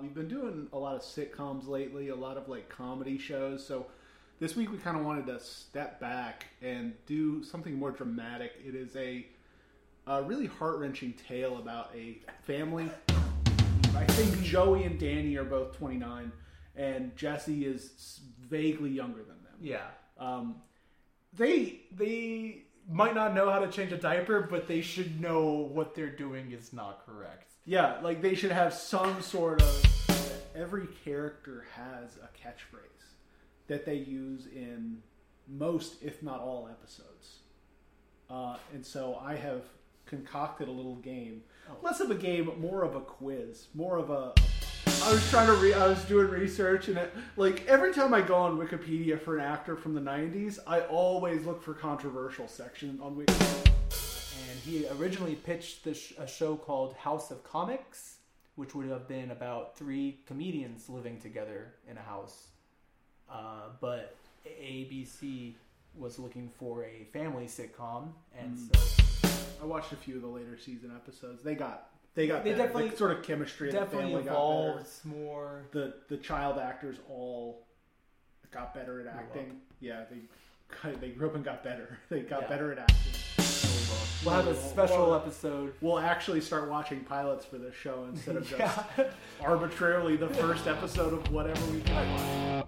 we've been doing a lot of sitcoms lately, a lot of like comedy shows. So this week we kind of wanted to step back and do something more dramatic. It is a, a really heart wrenching tale about a family. I think Joey and Danny are both 29, and Jesse is vaguely younger than them. Yeah. Um, They they might not know how to change a diaper, but they should know what they're doing is not correct. Yeah, like they should have some sort of. Every character has a catchphrase that they use in most, if not all, episodes. Uh, and so I have concocted a little game, less of a game, more of a quiz, more of a. I was trying to re. I was doing research, and it, like every time I go on Wikipedia for an actor from the '90s, I always look for controversial section on Wikipedia. And he originally pitched this a show called House of Comics, which would have been about three comedians living together in a house. Uh, but ABC was looking for a family sitcom, and so I watched a few of the later season episodes. They got they got They better. definitely- the sort of chemistry of the definitely family got evolves more. The the child actors all got better at acting. Yeah, they they grew up and got better. They got Yeah. better at acting. We'll have a Well, special well, episode. We'll actually start watching pilots for this show instead of just arbitrarily the first episode of whatever we can.